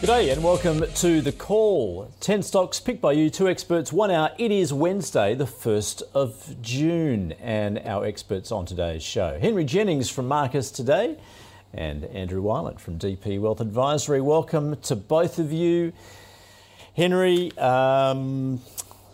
G'day and welcome to The Call. 10 stocks picked by you, two experts, one hour. It is Wednesday, the 1st of June, and our experts on today's show. Henry Jennings from Marcus Today and Andrew Wielandt from DP Wealth Advisory. Welcome to both of you. Henry, um,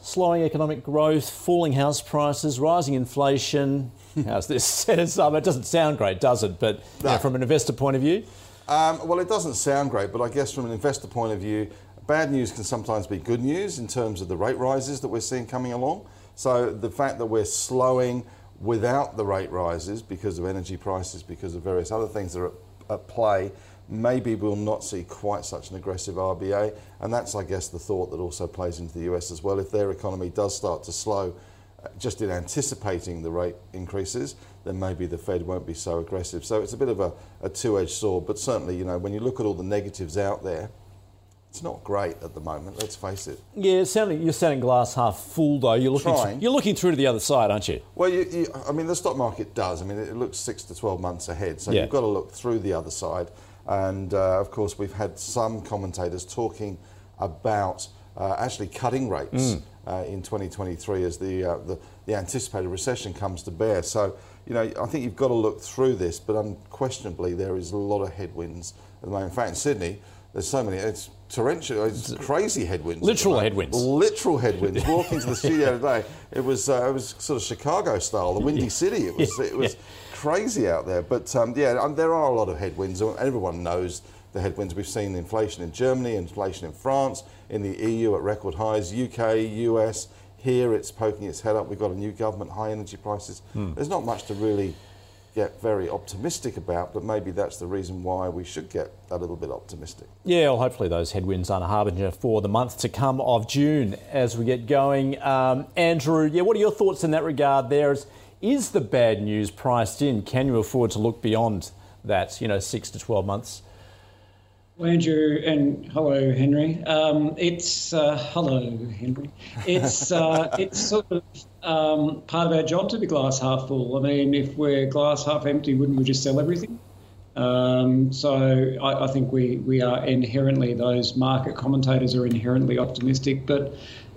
slowing economic growth, falling house prices, rising inflation. How's this set us up? It doesn't sound great, does it? But you know, from an investor point of view, Um, well, it doesn't sound great, but I guess from an investor point of view, bad news can sometimes be good news in terms of the rate rises that we're seeing coming along. So the fact that we're slowing without the rate rises because of energy prices, because of various other things that are at, at play, maybe we'll not see quite such an aggressive RBA. And that's, I guess, the thought that also plays into the US as well. If their economy does start to slow, uh, just in anticipating the rate increases, then maybe the Fed won't be so aggressive. So it's a bit of a, a two-edged sword, but certainly, you know, when you look at all the negatives out there, it's not great at the moment. Let's face it. Yeah, it's sounding, you're sounding glass half full though. You're looking, Trying. you're looking through to the other side, aren't you? Well, you, you, I mean, the stock market does. I mean, it looks six to 12 months ahead. So Yeah. you've got to look through the other side. And uh, of course, we've had some commentators talking about uh, actually cutting rates uh, in 2023 as the, uh, the, the anticipated recession comes to bear. So, you know, I think you've got to look through this, but unquestionably, there is a lot of headwinds at the moment. In fact, in Sydney, there's so many, it's torrential, it's crazy headwinds. Literal headwinds. Literal headwinds. Walking to the studio today, it was uh, it was sort of Chicago style, the Windy City. It was it was crazy out there. But um, yeah, there are a lot of headwinds. Everyone knows the headwinds. We've seen inflation in Germany, inflation in France, in the EU at record highs, UK, US. Here it's poking its head up. We've got a new government, high energy prices. There's not much to really get very optimistic about, but maybe that's the reason why we should get a little bit optimistic. Yeah, well, hopefully those headwinds aren't a harbinger for the month to come of June as we get going. Um, Andrew, yeah, what are your thoughts in that regard? There is, is the bad news priced in? Can you afford to look beyond that? You know, six to twelve months. Well, Andrew, and hello, Henry. Um, it's uh, hello, Henry. It's uh, it's sort of um, part of our job to be glass half full. I mean, if we're glass half empty, wouldn't we just sell everything? Um, so I, I think we we are inherently those market commentators are inherently optimistic, but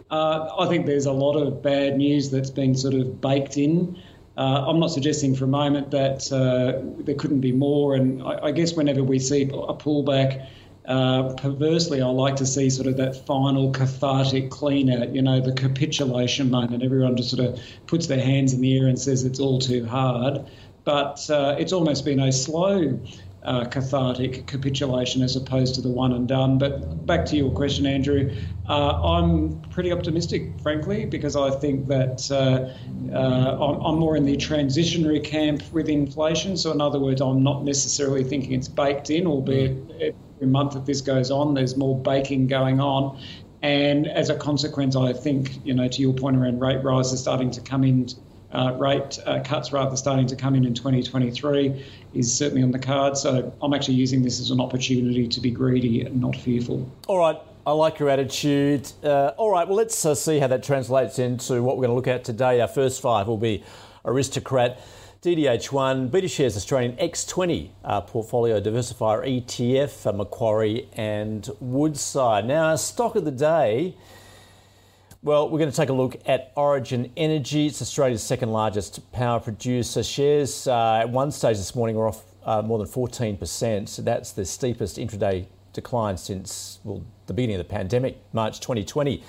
uh, I think there's a lot of bad news that's been sort of baked in. Uh, I'm not suggesting for a moment that uh, there couldn't be more, and I, I guess whenever we see a pullback, uh, perversely, I like to see sort of that final cathartic clean out, you know, the capitulation moment. Everyone just sort of puts their hands in the air and says it's all too hard. But uh, it's almost been a slow uh, cathartic capitulation as opposed to the one and done. But back to your question, Andrew, uh, I'm pretty optimistic, frankly, because I think that uh, uh, I'm, I'm more in the transitionary camp with inflation. So, in other words, I'm not necessarily thinking it's baked in, albeit every month that this goes on, there's more baking going on. And as a consequence, I think, you know, to your point around rate rises starting to come in, uh, rate uh, cuts rather starting to come in in 2023 is certainly on the card. So I'm actually using this as an opportunity to be greedy and not fearful. All right, I like your attitude. Uh, all right, well, let's uh, see how that translates into what we're going to look at today. Our first five will be Aristocrat, DDH1, BetaShares Australian X20 uh, portfolio diversifier ETF, uh, Macquarie, and Woodside. Now, our stock of the day. Well, we're going to take a look at Origin Energy. It's Australia's second largest power producer. Shares uh, at one stage this morning were off uh, more than 14%. So that's the steepest intraday decline since well, the beginning of the pandemic, March 2020.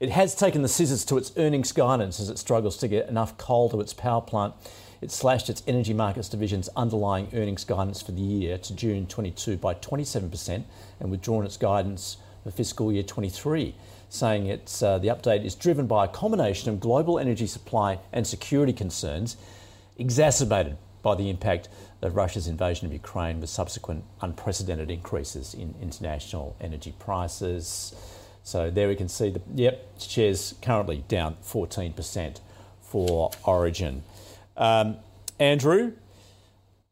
It has taken the scissors to its earnings guidance as it struggles to get enough coal to its power plant. It slashed its energy markets division's underlying earnings guidance for the year to June 22 by 27% and withdrawn its guidance for fiscal year 23. Saying it's uh, the update is driven by a combination of global energy supply and security concerns, exacerbated by the impact of Russia's invasion of Ukraine, with subsequent unprecedented increases in international energy prices. So there we can see the yep shares currently down 14% for Origin. Um, Andrew,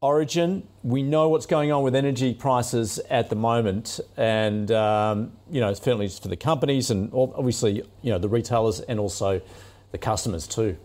Origin, we know what's going on with energy prices at the moment, and um, you know it's certainly for the companies and obviously you know the retailers and also the customers too.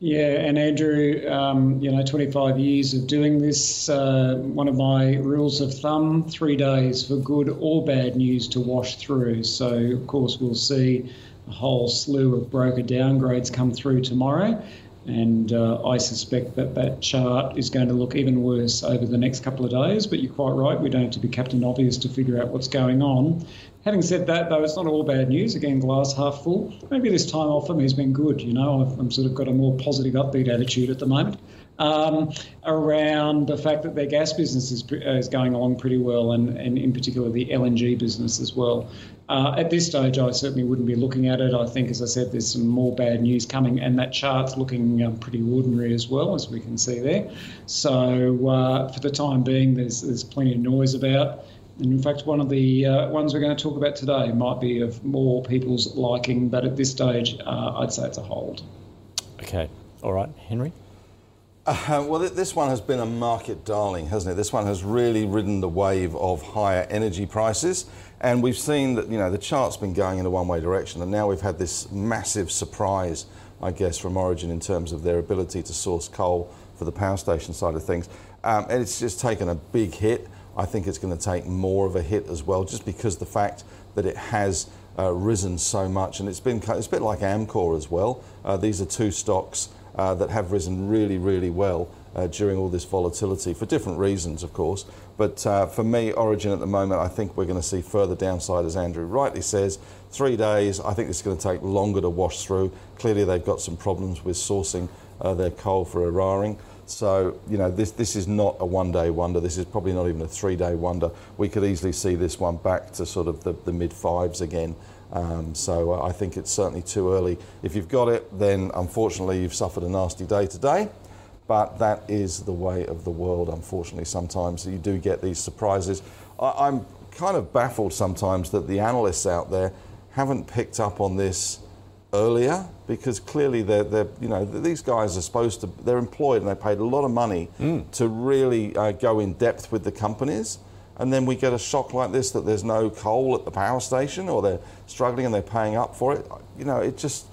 Yeah, and Andrew, um, you know, 25 years of doing this. Uh, one of my rules of thumb: three days for good or bad news to wash through. So, of course, we'll see a whole slew of broker downgrades come through tomorrow. And uh, I suspect that that chart is going to look even worse over the next couple of days. But you're quite right, we don't have to be Captain Obvious to figure out what's going on. Having said that, though, it's not all bad news. Again, glass half full. Maybe this time off for me has been good. You know, I've, I'm sort of got a more positive, upbeat attitude at the moment um, around the fact that their gas business is, is going along pretty well, and, and in particular the LNG business as well. Uh, at this stage, I certainly wouldn't be looking at it. I think, as I said, there's some more bad news coming, and that chart's looking um, pretty ordinary as well, as we can see there. So, uh, for the time being, there's there's plenty of noise about. And in fact, one of the uh, ones we're going to talk about today might be of more people's liking, but at this stage, uh, I'd say it's a hold. Okay. All right. Henry? Uh, well, this one has been a market darling, hasn't it? This one has really ridden the wave of higher energy prices. And we've seen that, you know, the chart's been going in a one way direction. And now we've had this massive surprise, I guess, from Origin in terms of their ability to source coal for the power station side of things. Um, and it's just taken a big hit. I think it's going to take more of a hit as well, just because the fact that it has uh, risen so much. And it's been it's a bit like Amcor as well. Uh, these are two stocks uh, that have risen really, really well uh, during all this volatility for different reasons, of course. But uh, for me, Origin at the moment, I think we're going to see further downside, as Andrew rightly says. Three days, I think it's going to take longer to wash through. Clearly, they've got some problems with sourcing uh, their coal for Eraring. So, you know, this, this is not a one day wonder. This is probably not even a three day wonder. We could easily see this one back to sort of the, the mid fives again. Um, so uh, I think it's certainly too early. If you've got it, then unfortunately you've suffered a nasty day today. But that is the way of the world, unfortunately, sometimes. You do get these surprises. I, am kind of baffled sometimes that the analysts out there haven't picked up on this earlier because clearly they're, they're you know these guys are supposed to they're employed and they paid a lot of money mm. to really uh, go in depth with the companies and then we get a shock like this that there's no coal at the power station or they're struggling and they're paying up for it, you know, it just,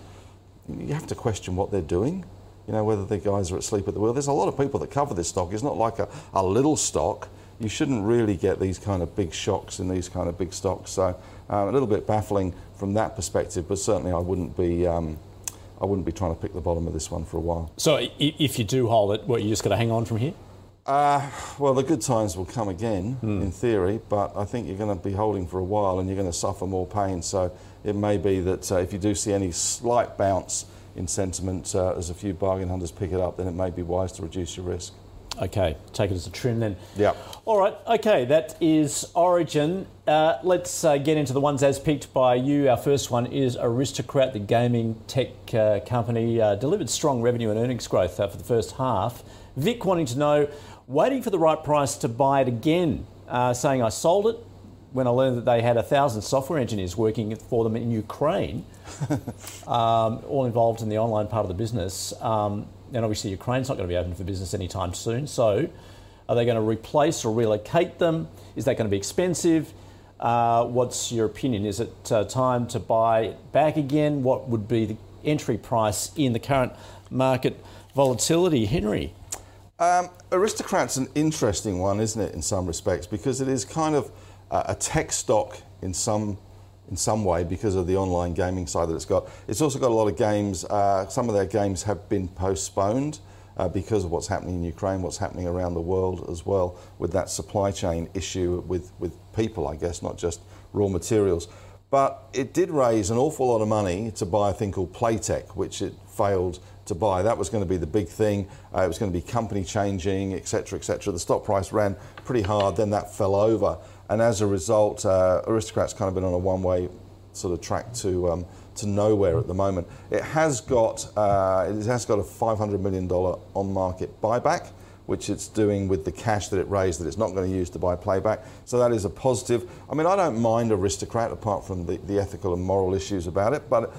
you have to question what they're doing. You know, whether the guys are asleep at the wheel. There's a lot of people that cover this stock. It's not like a, a little stock. You shouldn't really get these kind of big shocks in these kind of big stocks. So um, a little bit baffling from that perspective, but certainly I wouldn't be. Um, I wouldn't be trying to pick the bottom of this one for a while. So, if you do hold it, what you just got to hang on from here? Uh, well, the good times will come again, mm. in theory, but I think you're going to be holding for a while and you're going to suffer more pain. So it may be that uh, if you do see any slight bounce in sentiment uh, as a few bargain hunters pick it up, then it may be wise to reduce your risk. Okay, take it as a trim then. Yeah. All right, okay, that is Origin. Uh, let's uh, get into the ones as picked by you. Our first one is Aristocrat, the gaming tech uh, company, uh, delivered strong revenue and earnings growth uh, for the first half. Vic wanting to know waiting for the right price to buy it again, uh, saying I sold it when I learned that they had a thousand software engineers working for them in Ukraine, um, all involved in the online part of the business. Um, and obviously, Ukraine's not going to be open for business anytime soon. So, are they going to replace or relocate them? Is that going to be expensive? Uh, what's your opinion? Is it uh, time to buy it back again? What would be the entry price in the current market volatility, Henry? Um, Aristocrat's an interesting one, isn't it, in some respects, because it is kind of a tech stock in some in some way because of the online gaming side that it's got. It's also got a lot of games. Uh, some of their games have been postponed uh, because of what's happening in Ukraine, what's happening around the world as well with that supply chain issue with with people, I guess, not just raw materials. But it did raise an awful lot of money to buy a thing called Playtech, which it failed to buy. That was going to be the big thing. Uh, it was going to be company changing, etc., etc. The stock price ran pretty hard, then that fell over, and as a result, uh, Aristocrat's kind of been on a one-way sort of track to um, to nowhere at the moment. It has got uh, it has got a 500 million dollar on market buyback which it's doing with the cash that it raised that it's not going to use to buy Playtech. So that is a positive. I mean, I don't mind Aristocrat apart from the, the ethical and moral issues about it, but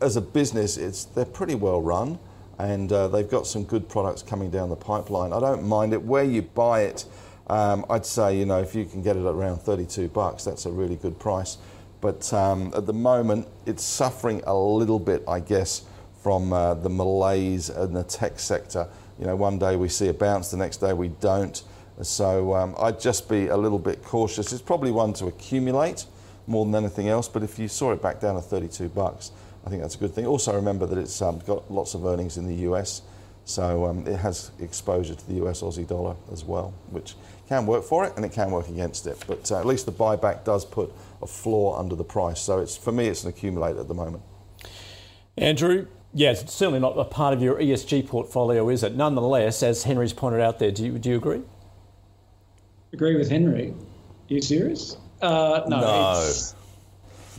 as a business, it's they're pretty well run and uh, they've got some good products coming down the pipeline. I don't mind it. Where you buy it, um, I'd say, you know, if you can get it at around 32 bucks, that's a really good price. But um, at the moment, it's suffering a little bit, I guess, from uh, the malaise in the tech sector. You know, one day we see a bounce, the next day we don't. So um, I'd just be a little bit cautious. It's probably one to accumulate more than anything else. But if you saw it back down to 32 bucks, I think that's a good thing. Also, remember that it's um, got lots of earnings in the US, so um, it has exposure to the US Aussie dollar as well, which can work for it and it can work against it. But uh, at least the buyback does put a floor under the price. So it's for me, it's an accumulator at the moment. Andrew, yes, it's certainly not a part of your ESG portfolio, is it? Nonetheless, as Henry's pointed out there, do you, do you agree? Agree with Henry. Are you serious? Uh, no. no.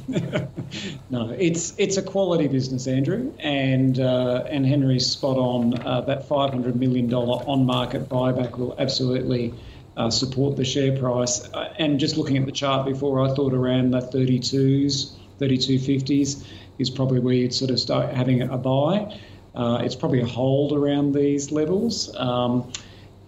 no, it's it's a quality business, Andrew, and uh, and Henry's spot on. Uh, that five hundred million dollar on market buyback will absolutely uh, support the share price. Uh, and just looking at the chart before, I thought around the thirty twos, thirty two fifties is probably where you'd sort of start having a buy. Uh, it's probably a hold around these levels. Um,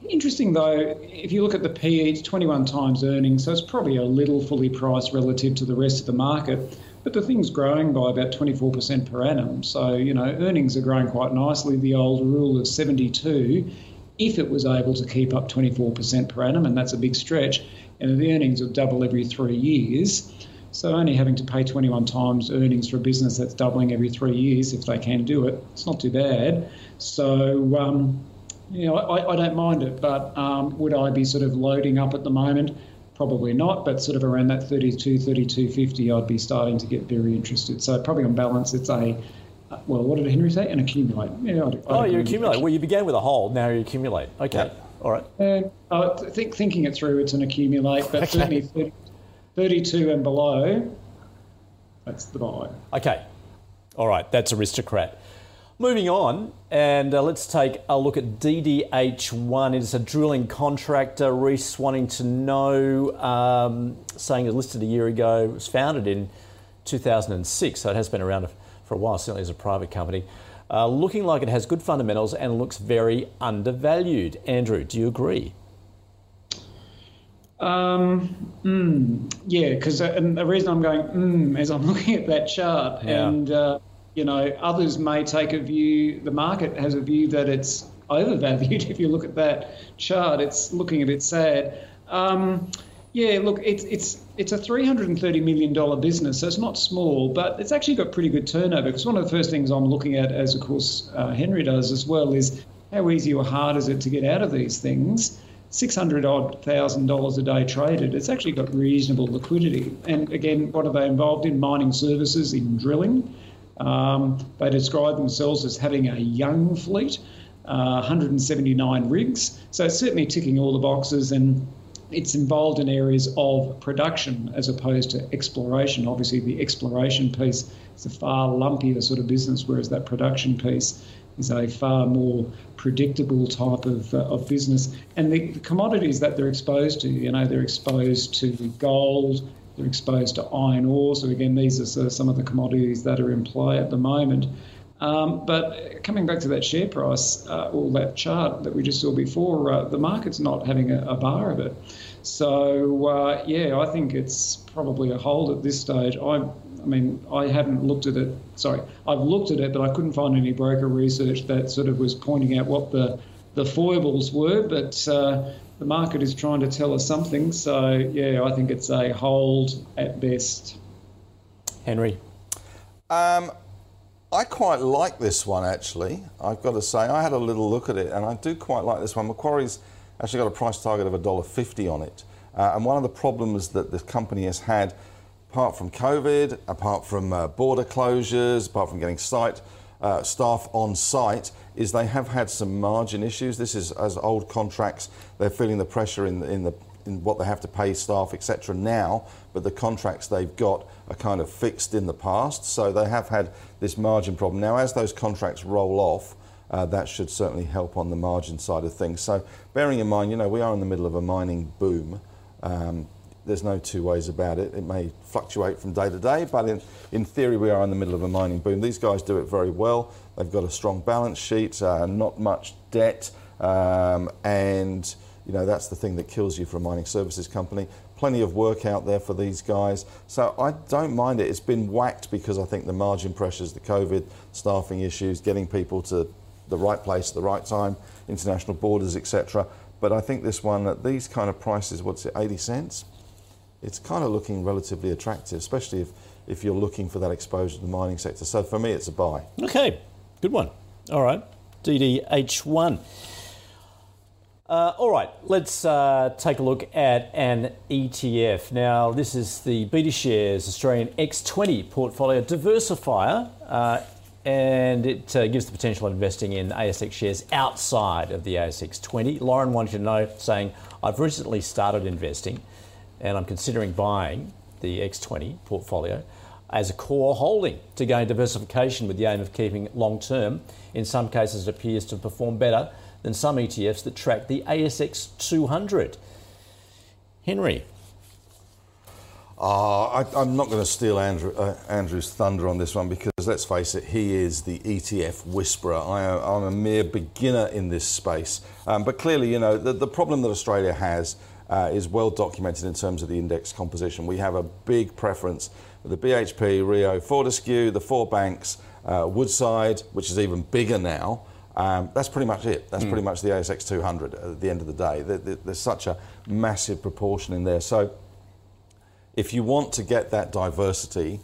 Interesting though, if you look at the PE, it's 21 times earnings, so it's probably a little fully priced relative to the rest of the market. But the thing's growing by about 24% per annum. So, you know, earnings are growing quite nicely. The old rule of 72, if it was able to keep up 24% per annum, and that's a big stretch, and the earnings will double every three years. So only having to pay 21 times earnings for a business that's doubling every three years, if they can do it, it's not too bad. So, um, you know, I, I don't mind it, but um, would I be sort of loading up at the moment? Probably not, but sort of around that 32, 32.50, I'd be starting to get very interested. So probably on balance, it's a well, what did Henry say? An accumulate. Yeah, I'd, I'd oh, you accumulate. Well, you began with a hold. Now you accumulate. Okay. Yeah. All right. Uh, uh, think, thinking it through, it's an accumulate, but okay. certainly 30, 32 and below, that's the buy. Okay. All right. That's aristocrat. Moving on, and uh, let's take a look at DDH1. It is a drilling contractor. Reese wanting to know, um, saying it was listed a year ago, it was founded in 2006, so it has been around for a while, certainly as a private company. Uh, looking like it has good fundamentals and looks very undervalued. Andrew, do you agree? Um, mm, yeah, because uh, the reason I'm going mm, is I'm looking at that chart yeah. and. Uh, you know, others may take a view, the market has a view that it's overvalued. If you look at that chart, it's looking a bit sad. Um, yeah, look, it's it's it's a three hundred and thirty million dollar business, so it's not small, but it's actually got pretty good turnover. Because one of the first things I'm looking at, as of course uh, Henry does as well, is how easy or hard is it to get out of these things. Six hundred odd thousand dollars a day traded. It's actually got reasonable liquidity. And again, what are they involved in? Mining services, in drilling. Um, they describe themselves as having a young fleet, uh, 179 rigs. So it's certainly ticking all the boxes and it's involved in areas of production as opposed to exploration. Obviously, the exploration piece is a far lumpier sort of business, whereas that production piece is a far more predictable type of, uh, of business. And the, the commodities that they're exposed to, you know, they're exposed to the gold, they're exposed to iron ore. So, again, these are some of the commodities that are in play at the moment. Um, but coming back to that share price uh, or that chart that we just saw before, uh, the market's not having a, a bar of it. So, uh, yeah, I think it's probably a hold at this stage. I, I mean, I haven't looked at it. Sorry, I've looked at it, but I couldn't find any broker research that sort of was pointing out what the the foibles were. But uh, the market is trying to tell us something. So, yeah, I think it's a hold at best. Henry? Um, I quite like this one actually. I've got to say, I had a little look at it and I do quite like this one. Macquarie's actually got a price target of $1.50 on it. Uh, and one of the problems that the company has had, apart from COVID, apart from uh, border closures, apart from getting site uh, staff on site, is they have had some margin issues. This is as old contracts, they're feeling the pressure in in the in what they have to pay staff, etc. now, but the contracts they've got are kind of fixed in the past. So they have had this margin problem. Now, as those contracts roll off, uh, that should certainly help on the margin side of things. So, bearing in mind, you know, we are in the middle of a mining boom. Um, there's no two ways about it. It may fluctuate from day to day, but in, in theory, we are in the middle of a mining boom. These guys do it very well. They've got a strong balance sheet, uh, not much debt, um, and you know that's the thing that kills you for a mining services company. Plenty of work out there for these guys, so I don't mind it. It's been whacked because I think the margin pressures, the COVID, staffing issues, getting people to the right place at the right time, international borders, etc. But I think this one at these kind of prices, what's it, 80 cents? It's kind of looking relatively attractive, especially if, if you're looking for that exposure to the mining sector. So for me, it's a buy. Okay, good one. All right, DDH1. Uh, all right, let's uh, take a look at an ETF. Now, this is the BetaShares Australian X20 portfolio diversifier. Uh, and it uh, gives the potential of investing in ASX shares outside of the ASX 20. Lauren wanted to know, saying, I've recently started investing and I'm considering buying the X20 portfolio as a core holding to gain diversification with the aim of keeping long term. In some cases, it appears to perform better than some ETFs that track the ASX 200. Henry, uh, I, am not going to steal Andrew, uh, Andrew's thunder on this one because let's face it, he is the ETF whisperer. I, am a mere beginner in this space. Um, but clearly, you know, the, the problem that Australia has uh, is well documented in terms of the index composition. We have a big preference for the BHP, Rio, Fortescue, the four banks, uh, Woodside, which is even bigger now. Um, that's pretty much it. That's mm. pretty much the ASX 200 at the end of the day. There, there's such a massive proportion in there. So if you want to get that diversity,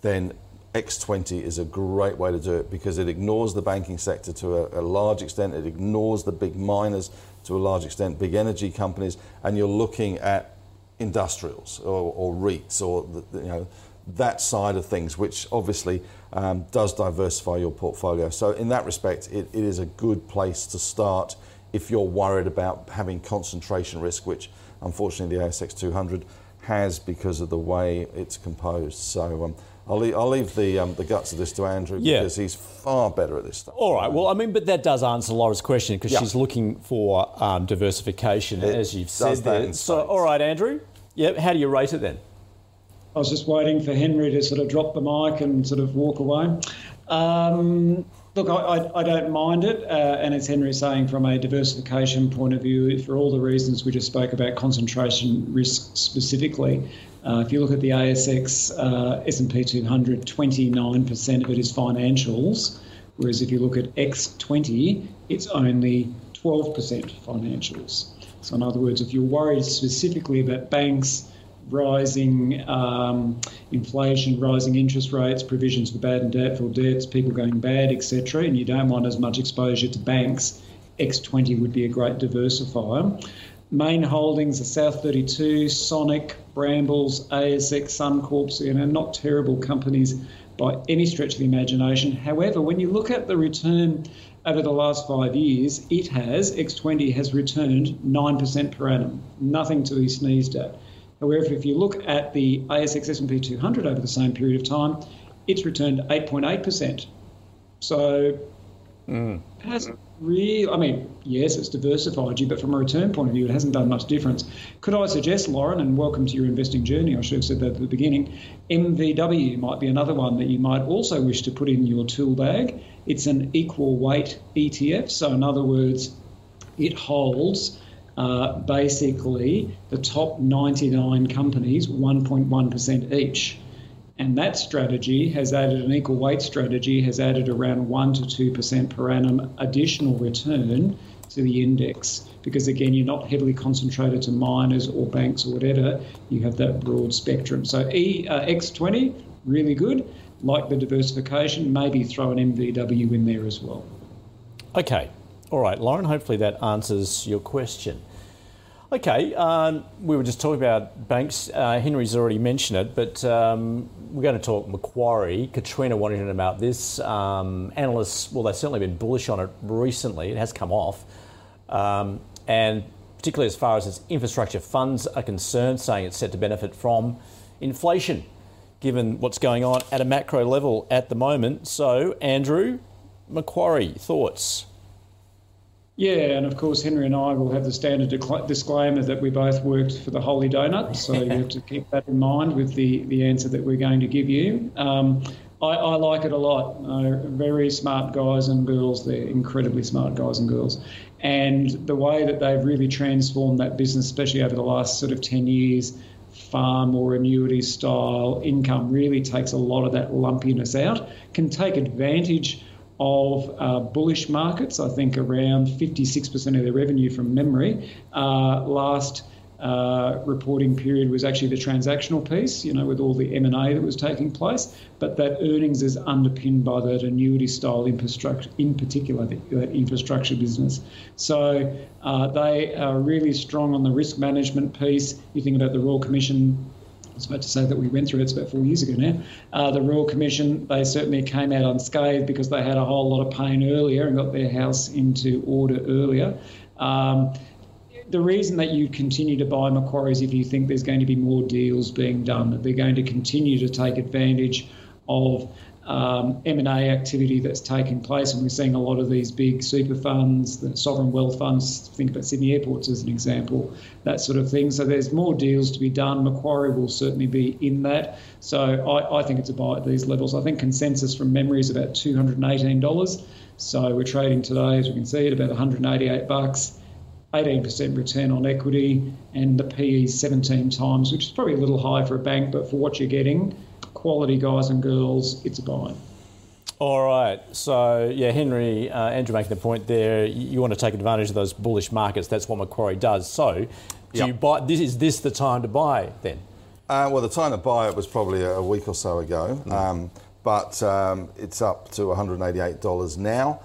then X20 is a great way to do it because it ignores the banking sector to a, a, large extent, it ignores the big miners to a large extent, big energy companies, and you're looking at industrials or, or REITs or the, you know that side of things, which obviously um, does diversify your portfolio. So in that respect, it, it is a good place to start if you're worried about having concentration risk, which unfortunately the ASX 200 has because of the way it's composed. So um, I'll, leave, I'll leave the, um, the guts of this to Andrew yeah. because he's far better at this stuff. All right. Well, I mean, but that does answer Laura's question because she's looking for um, diversification, it as you've said there. So, all right, Andrew. Yeah. How do you rate it then? I was just waiting for Henry to sort of drop the mic and sort of walk away. Um, Look, I, I, don't mind it, uh, and as Henry's saying, from a diversification point of view, for all the reasons we just spoke about, concentration risk specifically. Uh, if you look at the ASX uh, S&P 200, 29% of it is financials, whereas if you look at X20, it's only 12% financials. So in other words, if you're worried specifically about banks, rising um, inflation, rising interest rates, provisions for bad and doubtful debts, people going bad, etc., and you don't want as much exposure to banks, X20 would be a great diversifier. Main holdings are South 32, Sonic, Brambles, ASX, Suncorp, you know, not terrible companies by any stretch of the imagination. However, when you look at the return over the last five years, it has, X20 has returned 9% per annum. Nothing to be sneezed at. However, if you look at the ASX S&P 200 over the same period of time, it's returned 8.8%. So mm. it hasn't really, I mean, yes, it's diversified you, but from a return point of view, it hasn't done much difference. Could I suggest, Lauren, and welcome to your investing journey, I should have said that at the beginning, MVW might be another one that you might also wish to put in your tool bag. It's an equal weight ETF, so in other words, it holds uh, basically the top 99 companies 1.1% each. And that strategy has added an equal weight strategy, has added around 1 to 2% per annum additional return to the index. Because again, you're not heavily concentrated to miners or banks or whatever, you have that broad spectrum. So e, uh, X20, really good. Like the diversification, maybe throw an MVW in there as well. Okay, all right, Lauren, hopefully that answers your question. Okay, um, we were just talking about banks. Uh, Henry's already mentioned it, but um, we're going to talk Macquarie. Katrina wanted to know about this. Um, analysts, well, they've certainly been bullish on it recently. It has come off. Um, and particularly as far as its infrastructure funds are concerned, saying it's set to benefit from inflation, given what's going on at a macro level at the moment. So, Andrew, Macquarie, thoughts? Yeah, and of course, Henry and I will have the standard disclaimer that we both worked for the Holy Donut, so you have to keep that in mind with the, the answer that we're going to give you. Um, I, I, like it a lot. Uh, very smart guys and girls. They're incredibly smart guys and girls. And the way that they've really transformed that business, especially over the last sort of 10 years, farm or annuity style income really takes a lot of that lumpiness out, can take advantage of uh, bullish markets. I think around 56% of their revenue from memory uh, last uh, reporting period was actually the transactional piece, you know, with all the M&A that was taking place. But that earnings is underpinned by that annuity style infrastructure, in particular, that infrastructure business. So uh, they are really strong on the risk management piece. You think about the Royal Commission I was about to say that we went through it, it's about four years ago now. Uh, the Royal Commission, they certainly came out unscathed because they had a whole lot of pain earlier and got their house into order earlier. Um, the reason that you continue to buy Macquarie is if you think there's going to be more deals being done, that they're going to continue to take advantage of um, M&A activity that's taking place, and we're seeing a lot of these big super funds, the sovereign wealth funds. Think about Sydney airports as an example, that sort of thing. So there's more deals to be done. Macquarie will certainly be in that. So I, I think it's a buy at these levels. I think consensus from memory is about $218. So we're trading today, as we can see, at about 188 bucks. 18% return on equity, and the PE 17 times, which is probably a little high for a bank, but for what you're getting, quality guys and girls, it's a buy. All right. So, yeah, Henry, uh, Andrew making the point there. You want to take advantage of those bullish markets. That's what Macquarie does. So, do yep. you buy? This is this the time to buy then? Uh, well, the time to buy it was probably a week or so ago, mm. um, but um, it's up to $188 now.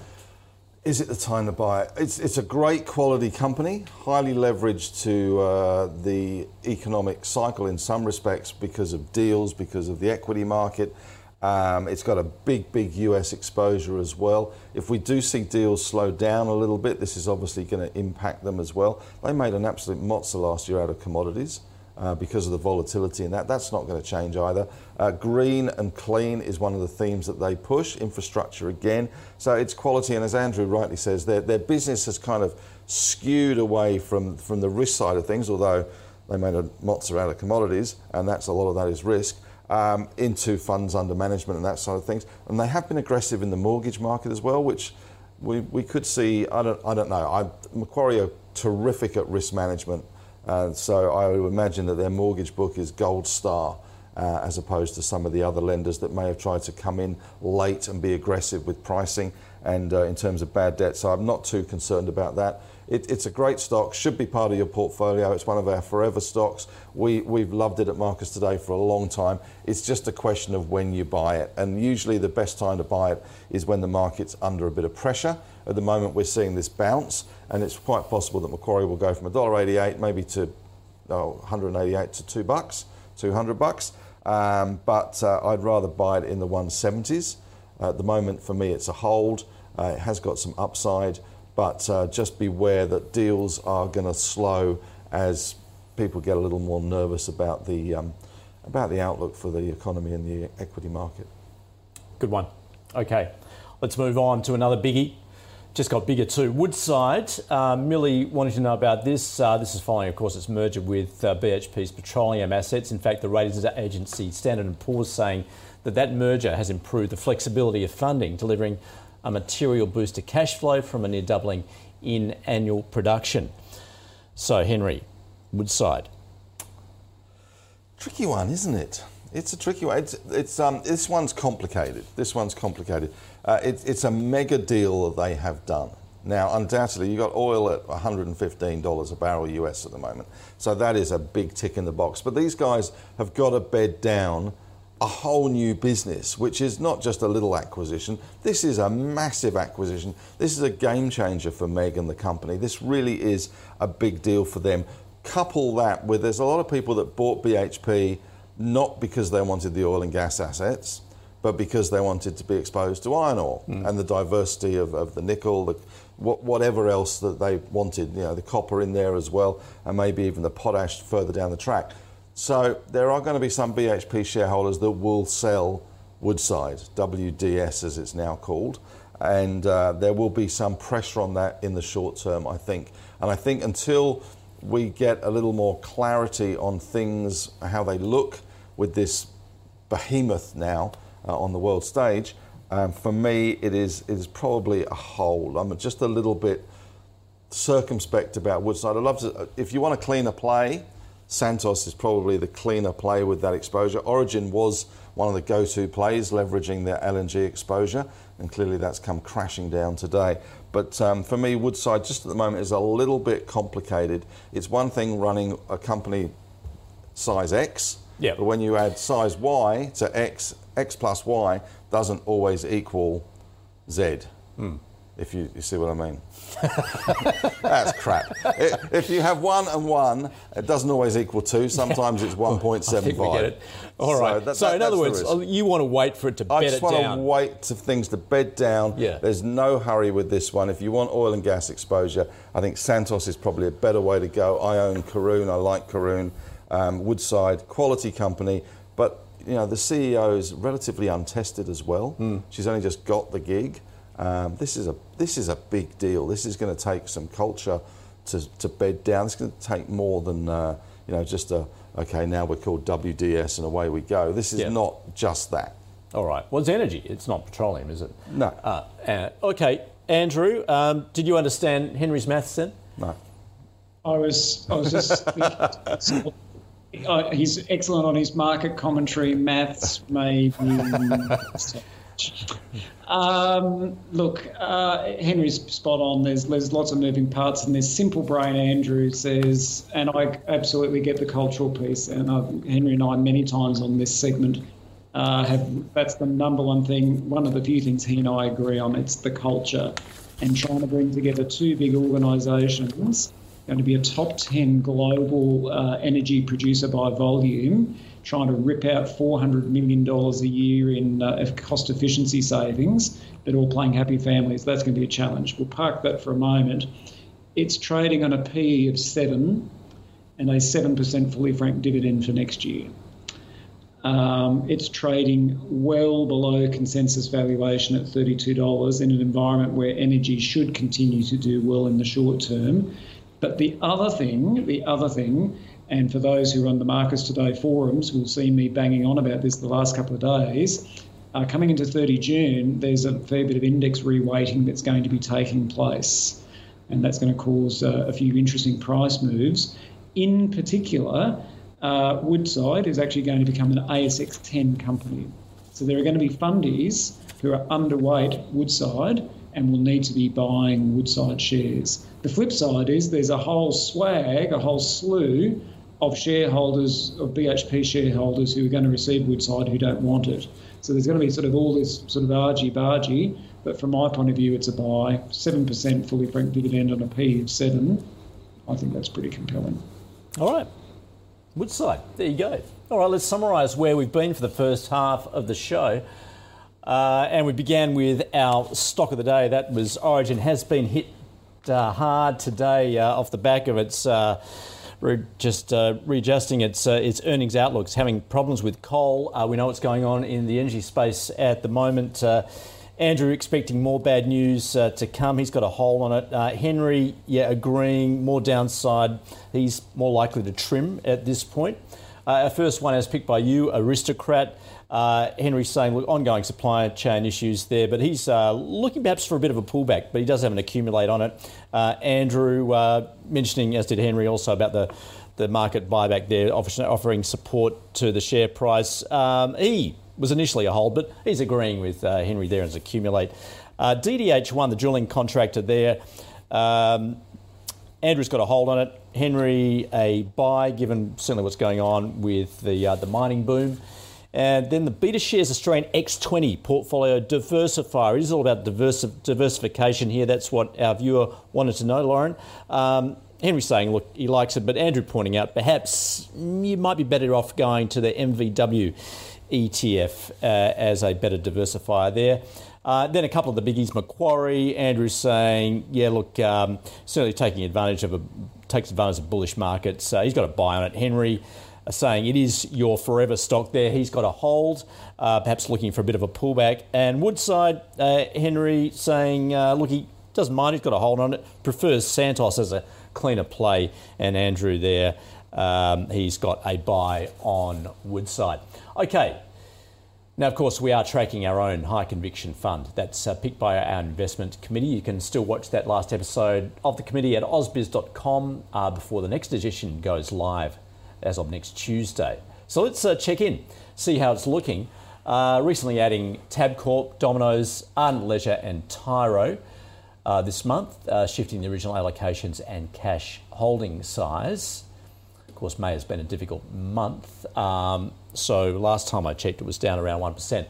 Is it the time to buy it? It's, it's a great quality company, highly leveraged to uh, the economic cycle in some respects because of deals, because of the equity market. Um, it's got a big, big US exposure as well. If we do see deals slow down a little bit, this is obviously going to impact them as well. They made an absolute mozza last year out of commodities uh, because of the volatility in that. That's not going to change either. Uh, green and clean is one of the themes that they push, infrastructure again. So it's quality, and as Andrew rightly says, their, their business has kind of skewed away from, from the risk side of things, although they made a mozza out of commodities, and that's a lot of that is risk. Um, into funds under management and that side of things, and they have been aggressive in the mortgage market as well, which we, we could see. I don't I don't know. I, Macquarie are terrific at risk management. Uh, so I would imagine that their mortgage book is gold star. Uh, as opposed to some of the other lenders that may have tried to come in late and be aggressive with pricing and uh, in terms of bad debt. So I'm not too concerned about that. It, it's a great stock, should be part of your portfolio. It's one of our forever stocks. We, we've loved it at Marcus Today for a long time. It's just a question of when you buy it. And usually the best time to buy it is when the market's under a bit of pressure. At the moment, we're seeing this bounce, and it's quite possible that Macquarie will go from $1.88 maybe to oh, 188 to two bucks, 200 bucks. Um, but uh, I'd rather buy it in the 170s. at the moment, for me, it's a hold. Uh, it has got some upside, but uh, just beware that deals are going to slow as people get a little more nervous about the um, about the outlook for the economy and the equity market. Good one. Okay, let's move on to another biggie just got bigger too. Woodside, uh, Millie wanted to know about this. Uh, this is following, of course, its merger with uh, BHP's petroleum assets. In fact, the ratings agency Standard & Poor's saying that that merger has improved the flexibility of funding, delivering a material boost to cash flow from a near doubling in annual production. So, Henry, Woodside. Tricky one, isn't it? It's a tricky one. It's, it's um, this one's complicated. This one's complicated. Uh, it, it's a mega deal that they have done. Now, undoubtedly, you've got oil at $115 a barrel US at the moment. So that is a big tick in the box. But these guys have got to bed down a whole new business, which is not just a little acquisition. This is a massive acquisition. This is a game changer for Meg and the company. This really is a big deal for them. Couple that with there's a lot of people that bought BHP not because they wanted the oil and gas assets, but because they wanted to be exposed to iron ore and the diversity of, of the nickel, the, what, whatever else that they wanted, you know, the copper in there as well, and maybe even the potash further down the track. So there are going to be some BHP shareholders that will sell Woodside, WDS as it's now called, and uh, there will be some pressure on that in the short term, I think. And I think until we get a little more clarity on things, how they look with this behemoth now on the world stage, um, for me, it is, it is probably a hold. I'm just a little bit circumspect about Woodside. I love to, if you want a cleaner play, Santos is probably the cleaner play with that exposure. Origin was one of the go to plays, leveraging their LNG exposure, and clearly that's come crashing down today. But um, for me, Woodside just at the moment is a little bit complicated. It's one thing running a company size X, Yeah. but when you add size Y to X, X plus Y doesn't always equal Z. If you, you see what I mean. That's crap. I- if you have one and one, it doesn't always equal two. Sometimes it's 1.75. I get it. All So right. that- so that- in other words, you want to wait for it to I bed just want down. to wait for things to bed down. Yeah. There's no hurry with this one. If you want oil and gas exposure, I think Santos is probably a better way to go. I own Karoon. I like Karoon. Um, Woodside, quality company, but you know the CEO is relatively untested as well. Hmm. She's only just got the gig. Um, this is a this is a big deal. This is going to take some culture to, to bed down. It's going to take more than uh, you know just a okay. Now we're called WDS and away we go. This is Yeah. not just that. All right. Well, it's energy. It's not petroleum, is it? No. Uh, uh, okay. Andrew, um, did you understand Henry's maths then? No. I was, I was just. uh, he's excellent on his market commentary, maths, maybe. um, look, uh, Henry's spot on. There's there's lots of moving parts, and there's simple brain. Andrew says, and I absolutely get the cultural piece. And uh, Henry and I many times on this segment uh, have that's the number one thing. One of the few things he and I agree on. It's the culture, and trying to bring together two big organisations going to be a top 10 global uh, energy producer by volume, trying to rip out $400 million a year in uh, cost efficiency savings, but all playing happy families. That's going to be a challenge. We'll park that for a moment. It's trading on a PE of 7 and a 7% fully franked dividend for next year. Um, it's trading well below consensus valuation at $32 in an environment where energy should continue to do well in the short term. But the other thing, the other thing, and for those who run the Marcus Today forums who will see me banging on about this the last couple of days. Uh, coming into 30 June, there's a fair bit of index reweighting that's going to be taking place, and that's going to cause uh, a few interesting price moves. In particular, uh, Woodside is actually going to become an ASX 10 company. So there are going to be fundies who are underweight Woodside and will need to be buying Woodside shares. The flip side is there's a whole swag, a whole slew of shareholders, of BHP shareholders who are going to receive Woodside who don't want it. So there's going to be sort of all this sort of argy bargy, but from my point of view, it's a buy. 7% fully franked dividend on a P of 7. I think that's pretty compelling. All right. Woodside. There you go. All right, let's summarise where we've been for the first half of the show. Uh, and we began with our stock of the day. That was Origin has been hit uh, hard today uh, off the back of its uh, re- just uh, readjusting its uh, its earnings outlook. It's having problems with coal. Uh, we know what's going on in the energy space at the moment. Andrew expecting more bad news to come. He's got a hole on it. Henry, yeah, agreeing more downside. He's more likely to trim at this point. Uh, our first one, as picked by you, aristocrat. Uh, Henry's saying, look, ongoing supply chain issues there, but he's uh, looking perhaps for a bit of a pullback, but he does have an accumulate on it. Uh, Andrew uh, mentioning, as did Henry, also about the, the market buyback there, offering, support to the share price. Um, he was initially a hold, but he's agreeing with uh, Henry there as accumulate. Uh, DDH1, the drilling contractor there. Um, Andrew's got a hold on it. Henry a buy, given certainly what's going on with the the mining boom. And then the Beta Shares Australian X20 portfolio diversifier. It is all about diversi- diversification here. That's what our viewer wanted to know, Lauren. Um, Henry's saying, look, he likes it, but Andrew pointing out perhaps you might be better off going to the MVW ETF uh, as a better diversifier there. Uh, then a couple of the biggies, Macquarie, Andrew saying, yeah, look, um, certainly taking advantage of a takes advantage of bullish markets. Uh, he's got a buy on it. Henry saying it is your forever stock there. He's got a hold, uh, perhaps looking for a bit of a pullback. And Woodside, uh, Henry saying, uh, look, he doesn't mind. He's got a hold on it. Prefers Santos as a cleaner play. And Andrew there, um, he's got a buy on Woodside. Okay, now, of course, we are tracking our own high conviction fund. That's uh, picked by our investment committee. You can still watch that last episode of the committee at ausbiz.com uh, before the next edition goes live as of next Tuesday. So let's uh, check in, see how it's looking. Uh, recently adding Tabcorp, Domino's, Ardent Leisure, and Tyro uh, this month, uh, shifting the original allocations and cash holding size. Of course, May has been a difficult month. Um, so last time I checked, it was down around 1%.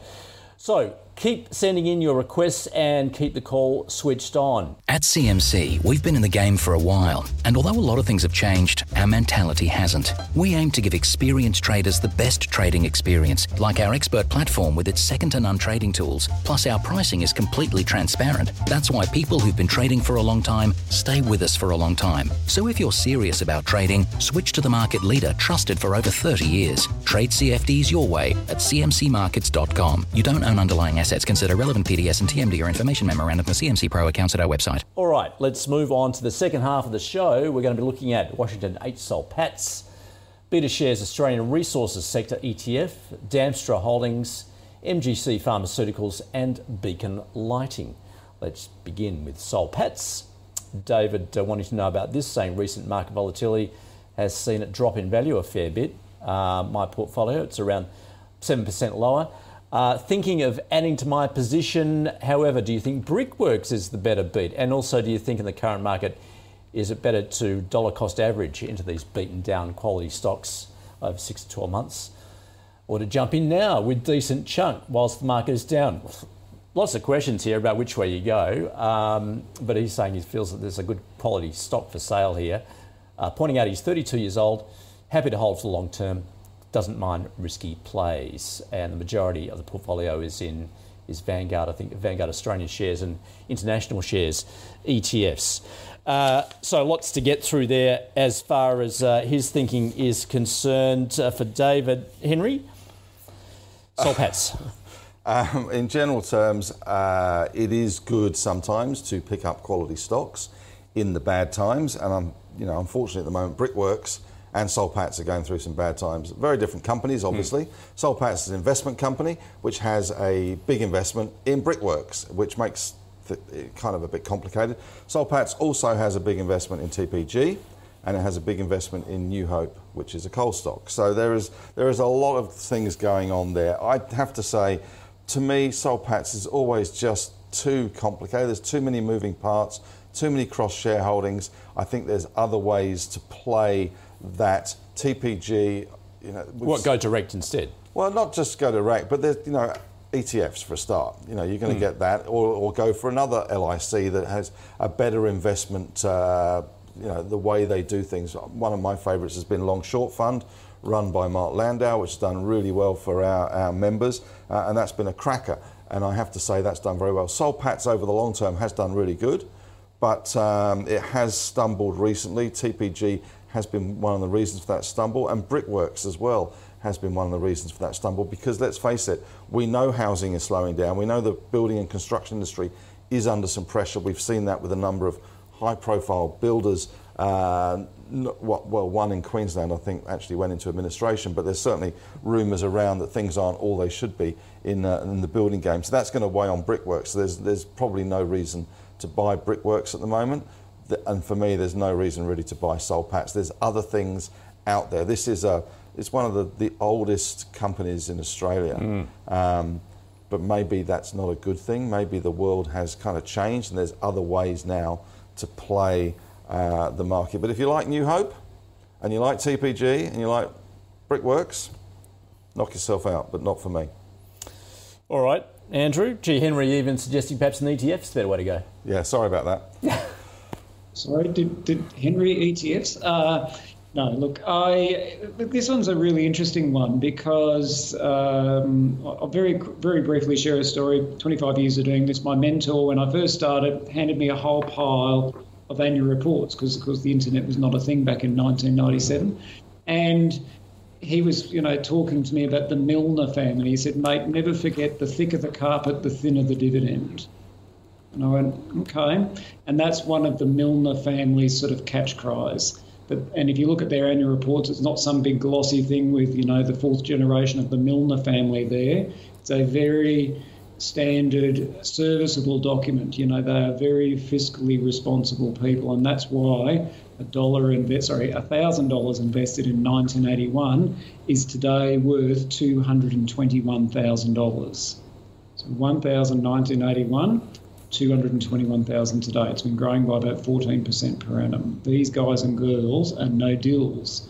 So keep sending in your requests and keep the call switched on. At CMC, we've been in the game for a while, and although a lot of things have changed, our mentality hasn't. We aim to give experienced traders the best trading experience, like our expert platform with its second to none trading tools. Plus, our pricing is completely transparent. That's why people who've been trading for a long time stay with us for a long time. So if you're serious about trading, switch to the market leader trusted for over 30 years. Trade CFDs your way at cmcmarkets.com. You don't own underlying assets. Consider relevant PDS and TMD or information memorandum for CMC Pro accounts at our website. All right, let's move on to the second half of the show. We're going to be looking at Washington H Soul Patts, BetaShares Australian Resources Sector ETF, Damstra Holdings, MGC Pharmaceuticals, and Beacon Lighting. Let's begin with Soul Patts. David uh, wanting to know about this, saying recent market volatility has seen it drop in value a fair bit. Uh, my portfolio, it's around 7% lower. Uh, thinking of adding to my position, however, do you think Brickworks is the better beat? And also, do you think in the current market, is it better to dollar cost average into these beaten down quality stocks over six to 12 months? Or to jump in now with decent chunk whilst the market is down? Lots of questions here about which way you go, um, but he's saying he feels that there's a good quality stock for sale here. Uh, pointing out he's 32 years old, happy to hold for the long term, doesn't mind risky plays, and the majority of the portfolio is in is Vanguard. I think Vanguard Australian shares and international shares, ETFs. Uh, so lots to get through there as far as uh, his thinking is concerned. Uh, for David Henry, Soul Patts. Um, in general terms, uh, it is good sometimes to pick up quality stocks in the bad times, and I'm, you know, unfortunately at the moment, Brickworks and Soul Patts are going through some bad times. Very different companies, obviously. Mm. Soul Patts is an investment company which has a big investment in Brickworks, which makes it kind of a bit complicated. Soul Patts also has a big investment in TPG and it has a big investment in New Hope, which is a coal stock. So there is there is a lot of things going on there. I have to say, to me, Soul Patts is always just too complicated. There's too many moving parts, too many cross shareholdings. I think there's other ways to play that TPG. You know, what go direct instead? Well, not just go direct, but there's you know ETFs for a start. You know, you're going to mm. get that, or, or go for another LIC that has a better investment. Uh, you know, the way they do things. One of my favourites has been Long Short Fund, run by Mark Landau, which has done really well for our, our members, uh, and that's been a cracker. And I have to say that's done very well. Soul Patts over the long term has done really good, but um, it has stumbled recently. TPG has been one of the reasons for that stumble, and Brickworks as well has been one of the reasons for that stumble because let's face it, we know housing is slowing down. We know the building and construction industry is under some pressure. We've seen that with a number of high profile builders. Uh, well, one in Queensland, I think, actually went into administration, but there's certainly rumours around that things aren't all they should be in, uh, in the building game. So that's going to weigh on Brickworks. So there's, there's probably no reason to buy Brickworks at the moment. And for me, there's no reason really to buy Soul Patts. There's other things out there. This is a it's one of the, the oldest companies in Australia. Mm. Um, but maybe that's not a good thing. Maybe the world has kind of changed and there's other ways now to play uh, the market. But if you like New Hope and you like TPG and you like Brickworks, knock yourself out, but not for me. All right, Andrew. G. Henry even suggesting perhaps an ETF is the better way to go. Yeah, sorry about that. sorry, did, did Henry ETFs? Uh, No, look, I this one's a really interesting one because um, I'll very very briefly share a story. 25 years of doing this, my mentor, when I first started, handed me a whole pile of annual reports because of course the internet was not a thing back in 1997, and he was, you know, talking to me about the Millner family. He said, "Mate, never forget the thicker the carpet, the thinner the dividend." And I went, "Okay," and that's one of the Millner family's sort of catch cries but, and if you look at their annual reports, it's not some big glossy thing with, you know, the fourth generation of the Millner family there. It's a very standard, serviceable document. You know, they are very fiscally responsible people, and that's why a dollar invest, sorry, a thousand dollars invested in 1981 is today worth two hundred and twenty-one thousand dollars. So 1,1981 221,000 today. It's been growing by about 14% per annum. These guys and girls are no dills.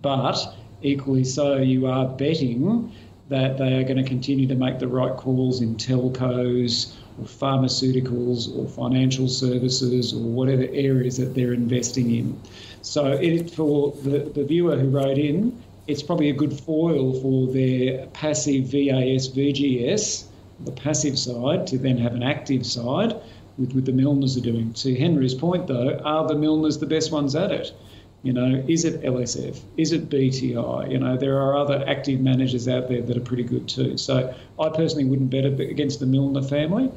But equally so, you are betting that they are going to continue to make the right calls in telcos or pharmaceuticals or financial services or whatever areas that they're investing in. So, it, for the, the viewer who wrote in, it's probably a good foil for their passive VAS VGS the passive side to then have an active side, with, with the Millners are doing. To Henry's point, though, are the Millners the best ones at it? You know, is it LSF? Is it BTI? You know, there are other active managers out there that are pretty good too. So I personally wouldn't bet against the Millner family.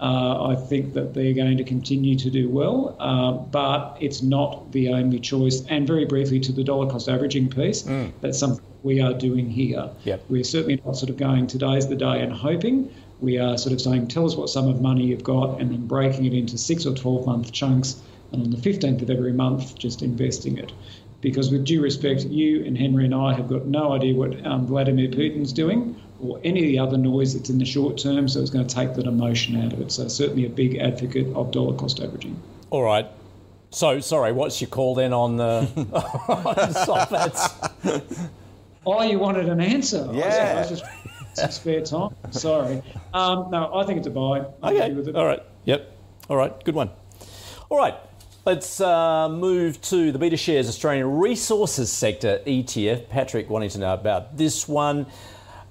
Uh, I think that they're going to continue to do well, uh, but it's not the only choice. And very briefly to the dollar cost averaging piece, mm. that's something we are doing here. Yep. We're certainly not sort of going today's the day and hoping we are sort of saying, tell us what sum of money you've got, and then breaking it into six or 12 month chunks. And on the 15th of every month, just investing it. Because, with due respect, you and Henry and I have got no idea what um, Vladimir Putin's doing or any of the other noise that's in the short term, so it's going to take that emotion out of it. So, certainly a big advocate of dollar cost averaging. All right. So, sorry, what's your call then on the soft Oh, you wanted an answer? Yeah some spare time. Sorry. Um, no, I think it's a buy. I'm okay. All right. Yep. All right. Good one. All right. Let's uh, move to the BetaShares Australian Resources Sector ETF. Patrick wanting to know about this one.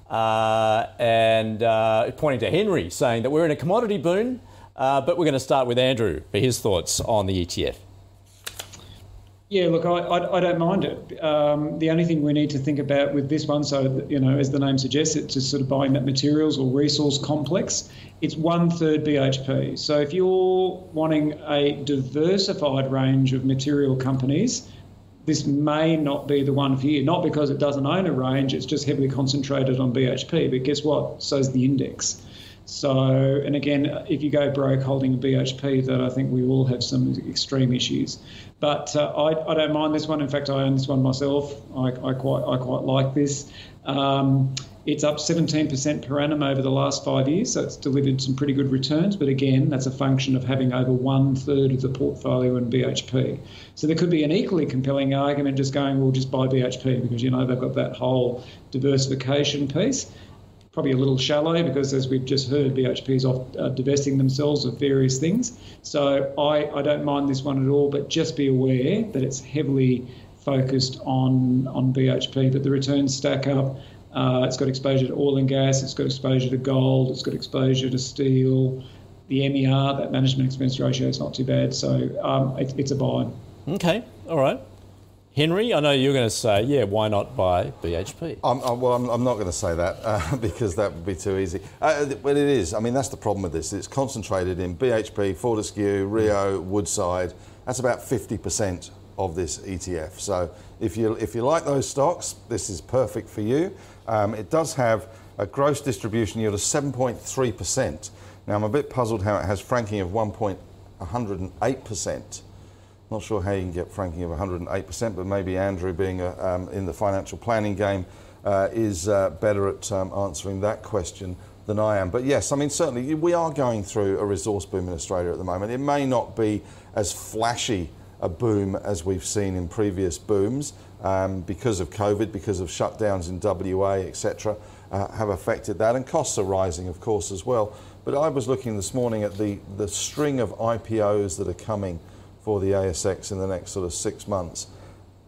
Uh, and uh, pointing to Henry, saying that we're in a commodity boom, uh, but we're going to start with Andrew for his thoughts on the ETF. Yeah, look, I, I, I don't mind it. Um, the only thing we need to think about with this one, so you know, as the name suggests, it's just sort of buying that materials or resource complex. It's one third BHP. So if you're wanting a diversified range of material companies, this may not be the one for you. Not because it doesn't own a range; it's just heavily concentrated on BHP. But guess what? So's the index. So, and again, if you go broke holding a BHP, that I think we will have some extreme issues. But uh, I, I, don't mind this one. In fact, I own this one myself. I, I quite I quite like this. Um, it's up 17% per annum over the last five years, so it's delivered some pretty good returns. But again, that's a function of having over one third of the portfolio in BHP. So there could be an equally compelling argument just going, well, just buy BHP because you know they've got that whole diversification piece probably a little shallow because, as we've just heard, BHP is off uh, divesting themselves of various things. So I, I don't mind this one at all, but just be aware that it's heavily focused on on BHP, but the returns stack up. Uh, it's got exposure to oil and gas. It's got exposure to gold. It's got exposure to steel. The MER, that management expense ratio, is not too bad. So um, it, it's a buy. Okay, all right. Henry, I know you're going to say, yeah, why not buy BHP? I'm, I'm, well, I'm, I'm, not going to say that uh, because that would be too easy. Uh, but it is. I mean, that's the problem with this. It's concentrated in BHP, Fortescue, Rio, Woodside. That's about 50% of this ETF. So if you, if you like those stocks, this is perfect for you. Um, it does have a gross distribution yield of 7.3%. Now, I'm a bit puzzled how it has franking of 1.108%. Not sure how you can get franking of 108%, but maybe Andrew, being a, um, in the financial planning game, uh, is uh, better at um, answering that question than I am. But yes, I mean, certainly we are going through a resource boom in Australia at the moment. It may not be as flashy a boom as we've seen in previous booms um, because of COVID, because of shutdowns in WA, etc., uh, have affected that. And costs are rising, of course, as well. But I was looking this morning at the, the string of IPOs that are coming for the ASX in the next sort of six months.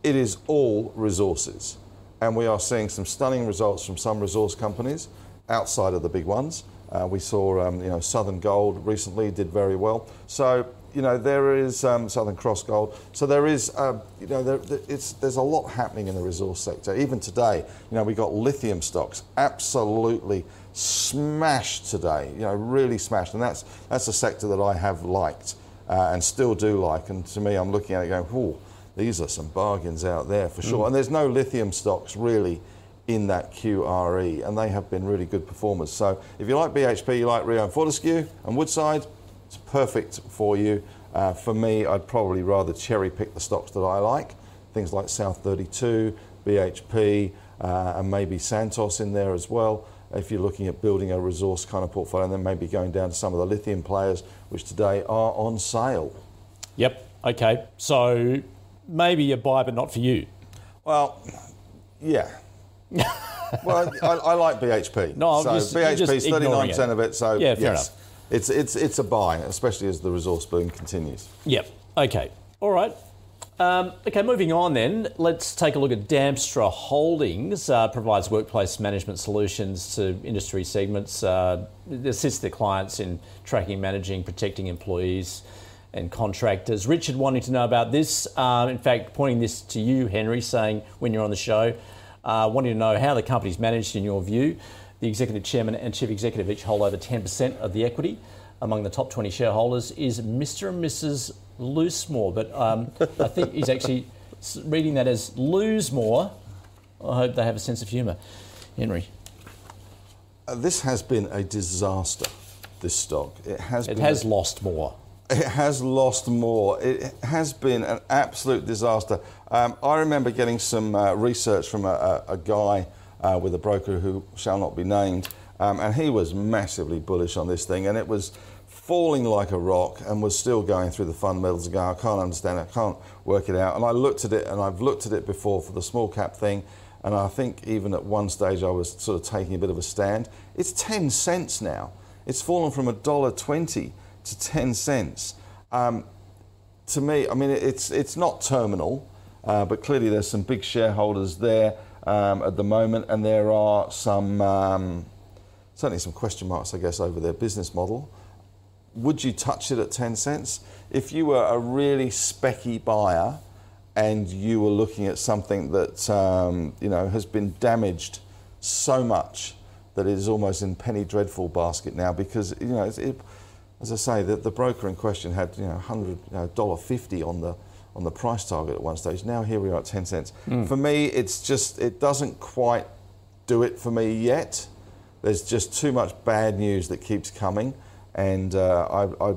it is all resources. And we are seeing some stunning results from some resource companies outside of the big ones. Uh, we saw, um, you know, Southern Gold recently did very well. So, you know, there is um, Southern Cross Gold. So there is, uh, you know, there, it's, there's a lot happening in the resource sector. Even today, you know, we got lithium stocks absolutely smashed today. You know, really smashed, and that's that's a sector that I have liked uh, and still do like. And to me, I'm looking at it going, "Whoa, these are some bargains out there for sure." Mm. And there's no lithium stocks really in that QRE, and they have been really good performers. So if you like BHP, you like Rio and Fortescue and Woodside, it's perfect for you. Uh, for me, I'd probably rather cherry pick the stocks that I like, things like South 32, BHP, uh, and maybe Santos in there as well. If you're looking at building a resource kind of portfolio, and then maybe going down to some of the lithium players, which today are on sale. Yep. Okay. So maybe a buy, but not for you. Well, yeah. well, I, I, like BHP. No, so just, BHP is 39% of it. So yeah, fair yes, enough. It's it's it's a buy, especially as the resource boom continues. Yep. Okay. All right. Um, okay, moving on then, let's take a look at Damstra Holdings. Uh, provides workplace management solutions to industry segments, uh, assists their clients in tracking, managing, protecting employees and contractors. Richard wanting to know about this, uh, in fact, pointing this to you, Henry, saying when you're on the show, uh, wanting to know how the company's managed in your view. The executive chairman and chief executive each hold over 10% of the equity. Among the top 20 shareholders is Mr. and Mrs. Loosemore, but um, I think he's actually reading that as lose more. I hope they have a sense of humour. Henry. Uh, this has been a disaster, this stock. It has It has a, lost more. It has lost more. It has been an absolute disaster. Um, I remember getting some uh, research from a, a, a guy uh, with a broker who shall not be named, um, and he was massively bullish on this thing, and it was falling like a rock and was still going through the fundamentals and going, I can't understand it, I can't work it out. And I looked at it, and I've looked at it before for the small cap thing, and I think even at one stage I was sort of taking a bit of a stand. It's 10 cents now. It's fallen from $1.20 to 10 cents. Um, to me, I mean, it's, it's not terminal, uh, but clearly there's some big shareholders there um, at the moment, and there are some, um, certainly some question marks, I guess, over their business model would you touch it at 10 cents? If you were a really specky buyer and you were looking at something that um, you know has been damaged so much that it is almost in penny dreadful basket now because you know it, as I say the, the broker in question had you know 100 dollar 50 on the on the price target at one stage. Now here we are at 10 cents. Mm. For me, it's just it doesn't quite do it for me yet. There's just too much bad news that keeps coming and uh, I, I,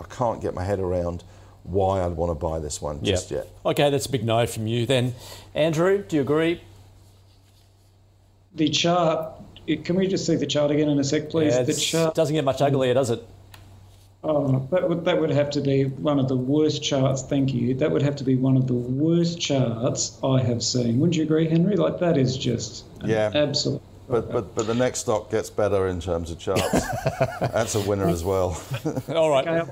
I can't get my head around why I'd want to buy this one just yet. Okay, that's a big no from you then. Andrew, do you agree? The chart, can we just see the chart again in a sec, please? Yeah, the chart doesn't get much uglier, does it? Oh, that would, that would have to be one of the worst charts, thank you. That would have to be one of the worst charts I have seen. Wouldn't you agree, Henry? Like, that is just yeah. absolute but, but, but the next stock gets better in terms of charts. That's a winner as well. All right. Okay,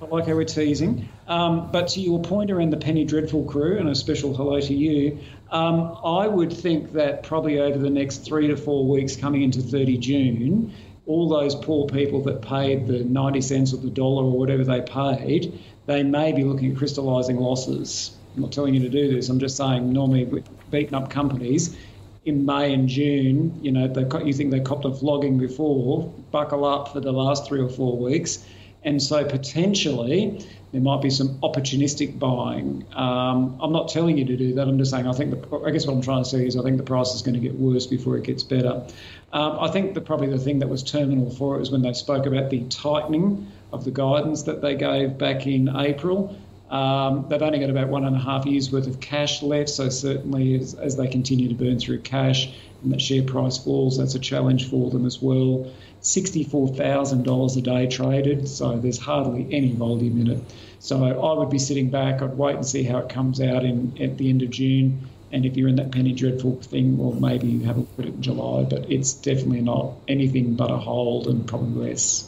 I like how we're teasing. Um, but to your point around the Penny Dreadful crew, and a special hello to you, um, I would think that probably over the next three to four weeks coming into 30 June, all those poor people that paid the 90 cents or the dollar or whatever they paid, they may be looking at crystallising losses. I'm not telling you to do this. I'm just saying normally with beaten up companies, in May and June, you know, they, you think they copped a flogging before, buckle up for the last three or four weeks. And so potentially there might be some opportunistic buying. Um, I'm not telling you to do that. I'm just saying I think the, I guess what I'm trying to say is I think the price is going to get worse before it gets better. Um, I think that probably the thing that was terminal for it was when they spoke about the tightening of the guidance that they gave back in April. Um, they've only got about one and a half years worth of cash left, so certainly as, as they continue to burn through cash and that share price falls, that's a challenge for them as well. $64,000 a day traded, so there's hardly any volume in it. So I would be sitting back, I'd wait and see how it comes out in at the end of June. And if you're in that penny dreadful thing, well, maybe you have a look at it in July, but it's definitely not anything but a hold and probably less.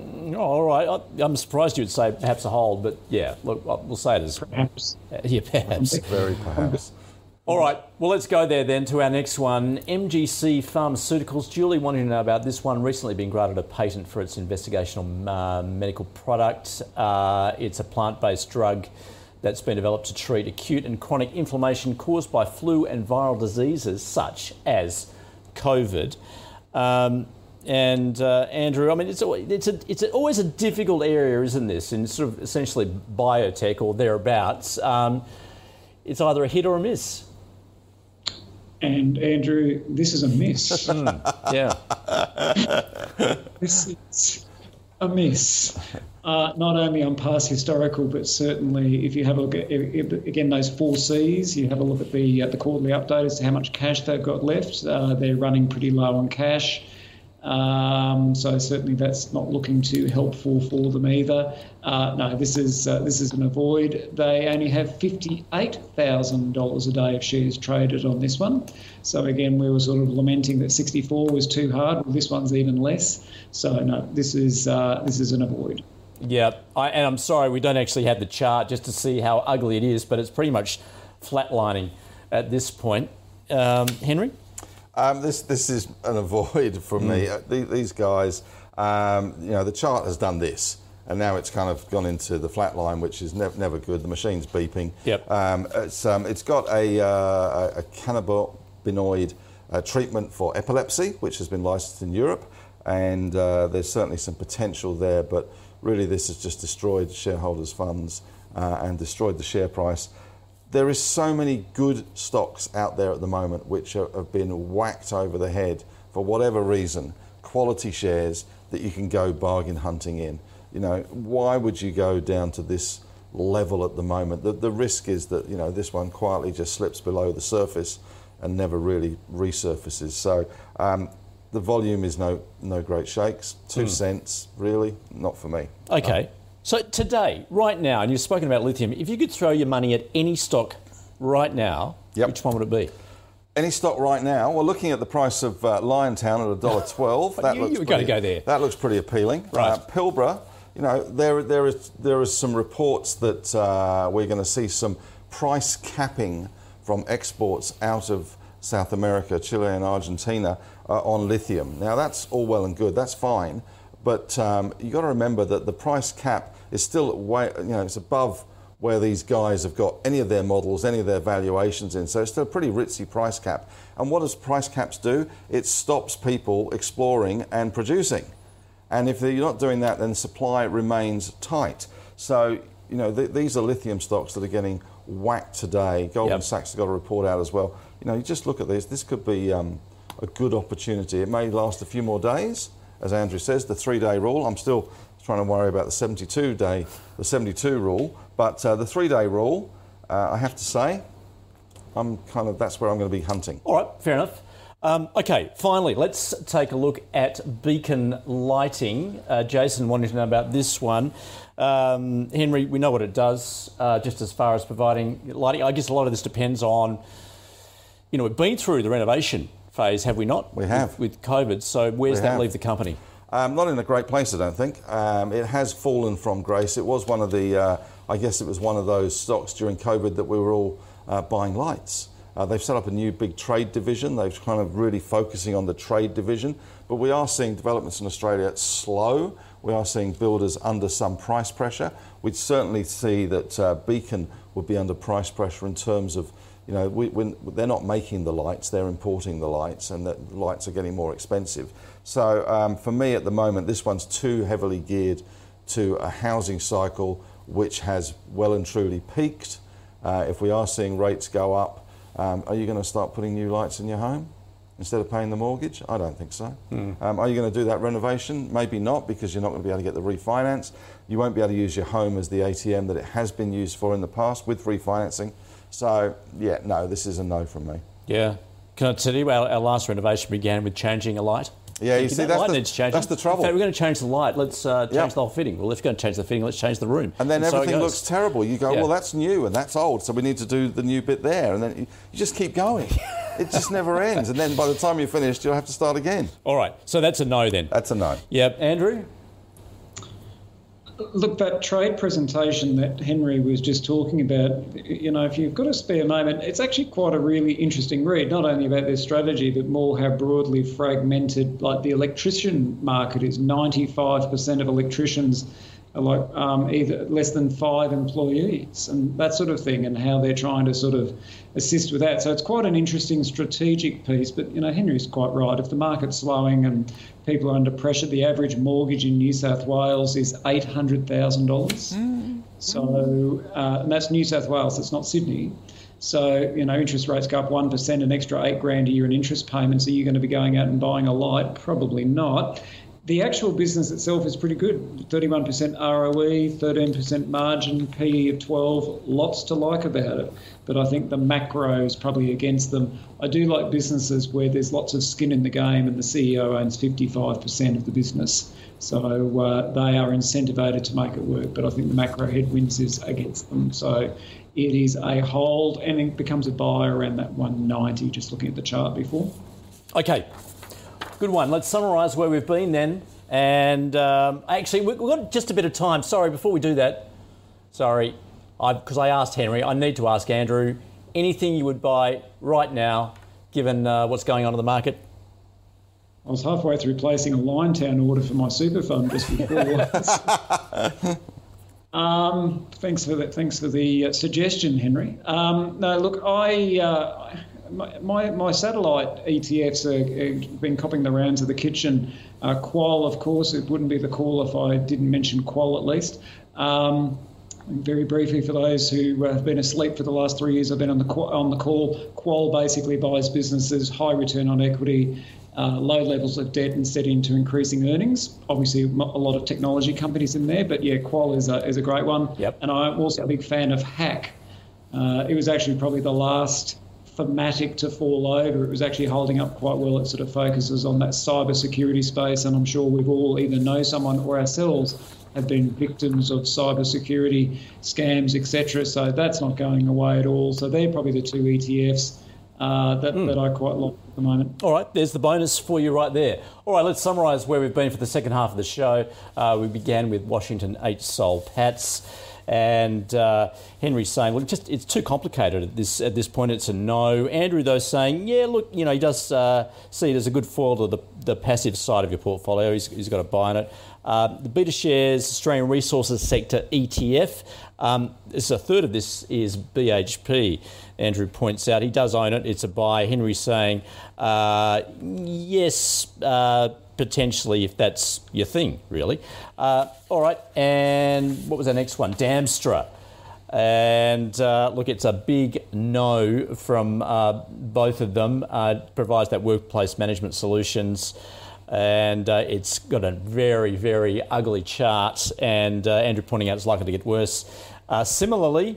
Oh, all right. I- I'm surprised you would say perhaps a hold, but yeah, look, we'll say it as Perhaps. yeah, perhaps. Very perhaps. All right, well, let's go there then to our next one. MGC Pharmaceuticals. Julie wanted to know about this one. Recently been granted a patent for its investigational uh, medical product. Uh, it's a plant based drug that's been developed to treat acute and chronic inflammation caused by flu and viral diseases such as COVID. Um, and uh, Andrew, I mean, it's always, it's, a, it's a, always a difficult area, isn't this? In sort of essentially biotech or thereabouts. Um, it's either a hit or a miss. And Andrew, this is a miss. Yeah. this is a miss. Uh, not only on past historical, but certainly if you have a look at if- if- again those four C's, you have a look at the uh, the quarterly update as to how much cash they've got left. Uh, they're running pretty low on cash, um, so certainly that's not looking too helpful for them either. Uh, no, this is uh, this is an avoid. They only have fifty eight thousand dollars a day of shares traded on this one. So again, we were sort of lamenting that sixty four was too hard. Well, this one's even less. So no, this is uh, this is an avoid. Yeah, I, and I'm sorry we don't actually have the chart just to see how ugly it is, but it's pretty much flatlining at this point. Um, Henry? Um, this this is an avoid from me. Uh, the- These guys, um, you know, the chart has done this, and now it's kind of gone into the flat line, which is nev- never good. The machine's beeping. Yep. Um, it's um, it's got a uh, a a cannabinoid uh, treatment for epilepsy, which has been licensed in Europe, and uh, there's certainly some potential there. But really, this has just destroyed shareholders' funds uh, and destroyed the share price there is so many good stocks out there at the moment which are, have been whacked over the head for whatever reason, quality shares that you can go bargain hunting in. You know, why would you go down to this level at the moment? The, the risk is that, you know, this one quietly just slips below the surface and never really resurfaces. So um, the volume is no, no great shakes. Two cents, really, not for me. Okay. So today, right now, and you've spoken about lithium, if you could throw your money at any stock right now, Yep. which one would it be? Any stock right now? Well, looking at the price of uh, Liontown at $1.12, that looks you were gonna pretty- go there. That looks pretty appealing. Right. Uh, Pilbara, you know, there there is there is some reports that uh, we're going to see some price capping from exports out of South America, Chile, and Argentina uh, on lithium. Now that's all well and good. That's fine, but um, you got to remember that the price cap is still way, you know, it's above where these guys have got any of their models, any of their valuations in. So it's still a pretty ritzy price cap. And what does price caps do? It stops people exploring and producing. And if you're not doing that, then supply remains tight. So, you know, th- these are lithium stocks that are getting whacked today. Goldman Yep. Sachs has got a report out as well. You know, you just look at this. This could be um, a good opportunity. It may last a few more days, as Andrew says, the three-day rule. I'm still trying to worry about the 72 day, the 72 rule. But uh, the three-day rule, uh, I have to say, I'm kind of that's where I'm going to be hunting. All right, fair enough. Um, okay, finally, let's take a look at beacon lighting. Uh, Jason wanted to know about this one. Um, Henry, we know what it does, uh, just as far as providing lighting. I guess a lot of this depends on, you know, we've been through the renovation phase, have we not? We have. With, with COVID. So where's that leave the company? Um, not in a great place, I don't think. Um, it has fallen from grace. It was one of the, uh, I guess it was one of those stocks during COVID that we were all uh, buying lights. Uh, they've set up a new big trade division. They've kind of really focusing on the trade division. But we are seeing developments in Australia slow. We are seeing builders under some price pressure. We'd certainly see that uh, Beacon would be under price pressure in terms of you know, we, they're not making the lights, they're importing the lights, and the lights are getting more expensive. So um, for me at the moment, this one's too heavily geared to a housing cycle which has well and truly peaked. Uh, if we are seeing rates go up, um, are you going to start putting new lights in your home instead of paying the mortgage? I don't think so. Um, are you going to do that renovation? Maybe not, because you're not going to be able to get the refinance. You won't be able to use your home as the ATM that it has been used for in the past with refinancing. So, yeah, no, this is a no from me. Yeah. Can I tell you, our, our last renovation began with changing a light. Yeah, you Thinking see, that that's light the- needs changing. that's the trouble. In fact, we're going to change the light. Let's uh, change Yeah. the whole fitting. Well, if we're going to change the fitting, let's change the room. And then so it everything goes. looks terrible. You go, Yeah. well, that's new and that's old, so we need to do the new bit there. And then you, you just keep going. it just never ends. And then by the time you're finished, you'll have to start again. All right. So that's a no then. That's a no. Yep. Andrew? Look, that trade presentation that Henry was just talking about, you know, if you've got a spare moment, it's actually quite a really interesting read, not only about their strategy, but more how broadly fragmented, like the electrician market is. 95% of electricians like um, either less than five employees and that sort of thing, and how they're trying to sort of assist with that. So it's quite an interesting strategic piece. But you know, Henry's quite right. If the market's slowing and people are under pressure, the average mortgage in New South Wales is eight hundred thousand dollars. Mm. So uh, and that's New South Wales. It's not Sydney. So, you know, interest rates go up 1%, an extra eight grand a year in interest payments. Are you going to be going out and buying a light? Probably not the actual business itself is pretty good 31% ROE, 13% margin, PE of 12, lots to like about it. But I think the macro is probably against them. I do like businesses where there's lots of skin in the game and the CEO owns 55% of the business. So uh, they are incentivated to make it work. But I think the macro headwinds is against them. So it is a hold and it becomes a buy around that 190, just looking at the chart before. Okay, Good one. Let's summarise where we've been then. And um, actually, we've got just a bit of time. Sorry, before we do that, sorry, because I, I, asked Henry, I need to ask Andrew anything you would buy right now, given uh, what's going on in the market? I was halfway through placing a Liontown order for my super fund just before. um, thanks for that. Thanks for the uh, suggestion, Henry. Um, no, look, I. Uh, my, my satellite ETFs have been copying the rounds of the kitchen. Uh, Qual, of course, it wouldn't be the call if I didn't mention Qual at least. Um, very briefly, for those who have been asleep for the last three years, I've been on the on the call. Qual basically buys businesses, high return on equity, uh, low levels of debt, and set into increasing earnings. Obviously, a lot of technology companies in there, but yeah, Qual is a, is a great one. Yep. And I'm also a big fan of Hack. Uh, it was actually probably the last thematic to fall over. It was actually holding up quite well. It sort of focuses on that cyber security space, and I'm sure we've all either know someone or ourselves have been victims of cyber security scams, etc. So that's not going away at all. So they're probably the two ETFs. Uh, that, mm. that I quite like at the moment. All right, there's the bonus for you right there. All right, let's summarise where we've been for the second half of the show. Uh, we began with Washington H. Soul Patts. And uh, Henry's saying, well, just it's too complicated at this at this point. It's a no. Andrew though saying, yeah, look, you know, he does uh, see it as a good foil to the, the passive side of your portfolio. He's, he's got a buy in it. Uh, the BetaShares Australian Resources Sector ETF. Um, this a third of this is BHP. Andrew points out he does own it. It's a buy. Henry's saying, uh, yes uh, potentially if that's your thing, really. Uh, all right, and what was our next one? Damstra. And uh, look, it's a big no from uh, both of them. Uh, provides that workplace management solutions, and uh, it's got a very, very ugly chart. And uh, Andrew pointing out it's likely to get worse. similarly,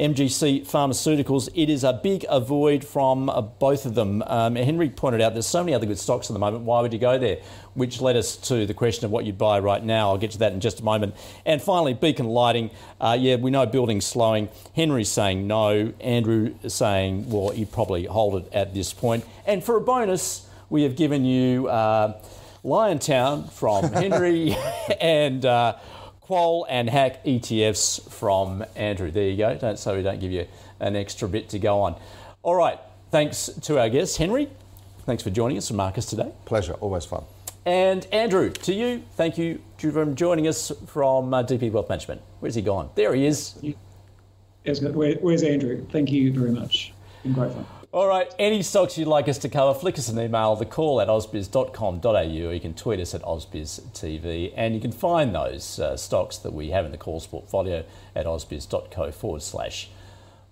MGC Pharmaceuticals, it is a big avoid from uh, both of them. Um, Henry pointed out there's so many other good stocks at the moment. Why would you go there? Which led us to the question of what you'd buy right now. I'll get to that in just a moment. And finally, Beacon Lighting. Uh, yeah, we know building's slowing. Henry's saying no. Andrew saying, well, you'd probably hold it at this point. And for a bonus, we have given you uh, Liontown from Henry and. Qual and Hack ETFs from Andrew. There you go. Don't, so we don't give you an extra bit to go on. All right. Thanks to our guest, Henry. Thanks for joining us from Marcus today. Pleasure. Always fun. And Andrew, to you, thank you for joining us from uh, DP Wealth Management. Where's he gone? There he is. Where, where's Andrew? Thank you very much. Been great fun. All right, any stocks you'd like us to cover, flick us an email, the call at ausbiz.com.au. You can tweet us at ausbiztv, and you can find those uh, stocks that we have in the calls portfolio at ausbiz.co forward slash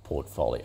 portfolio.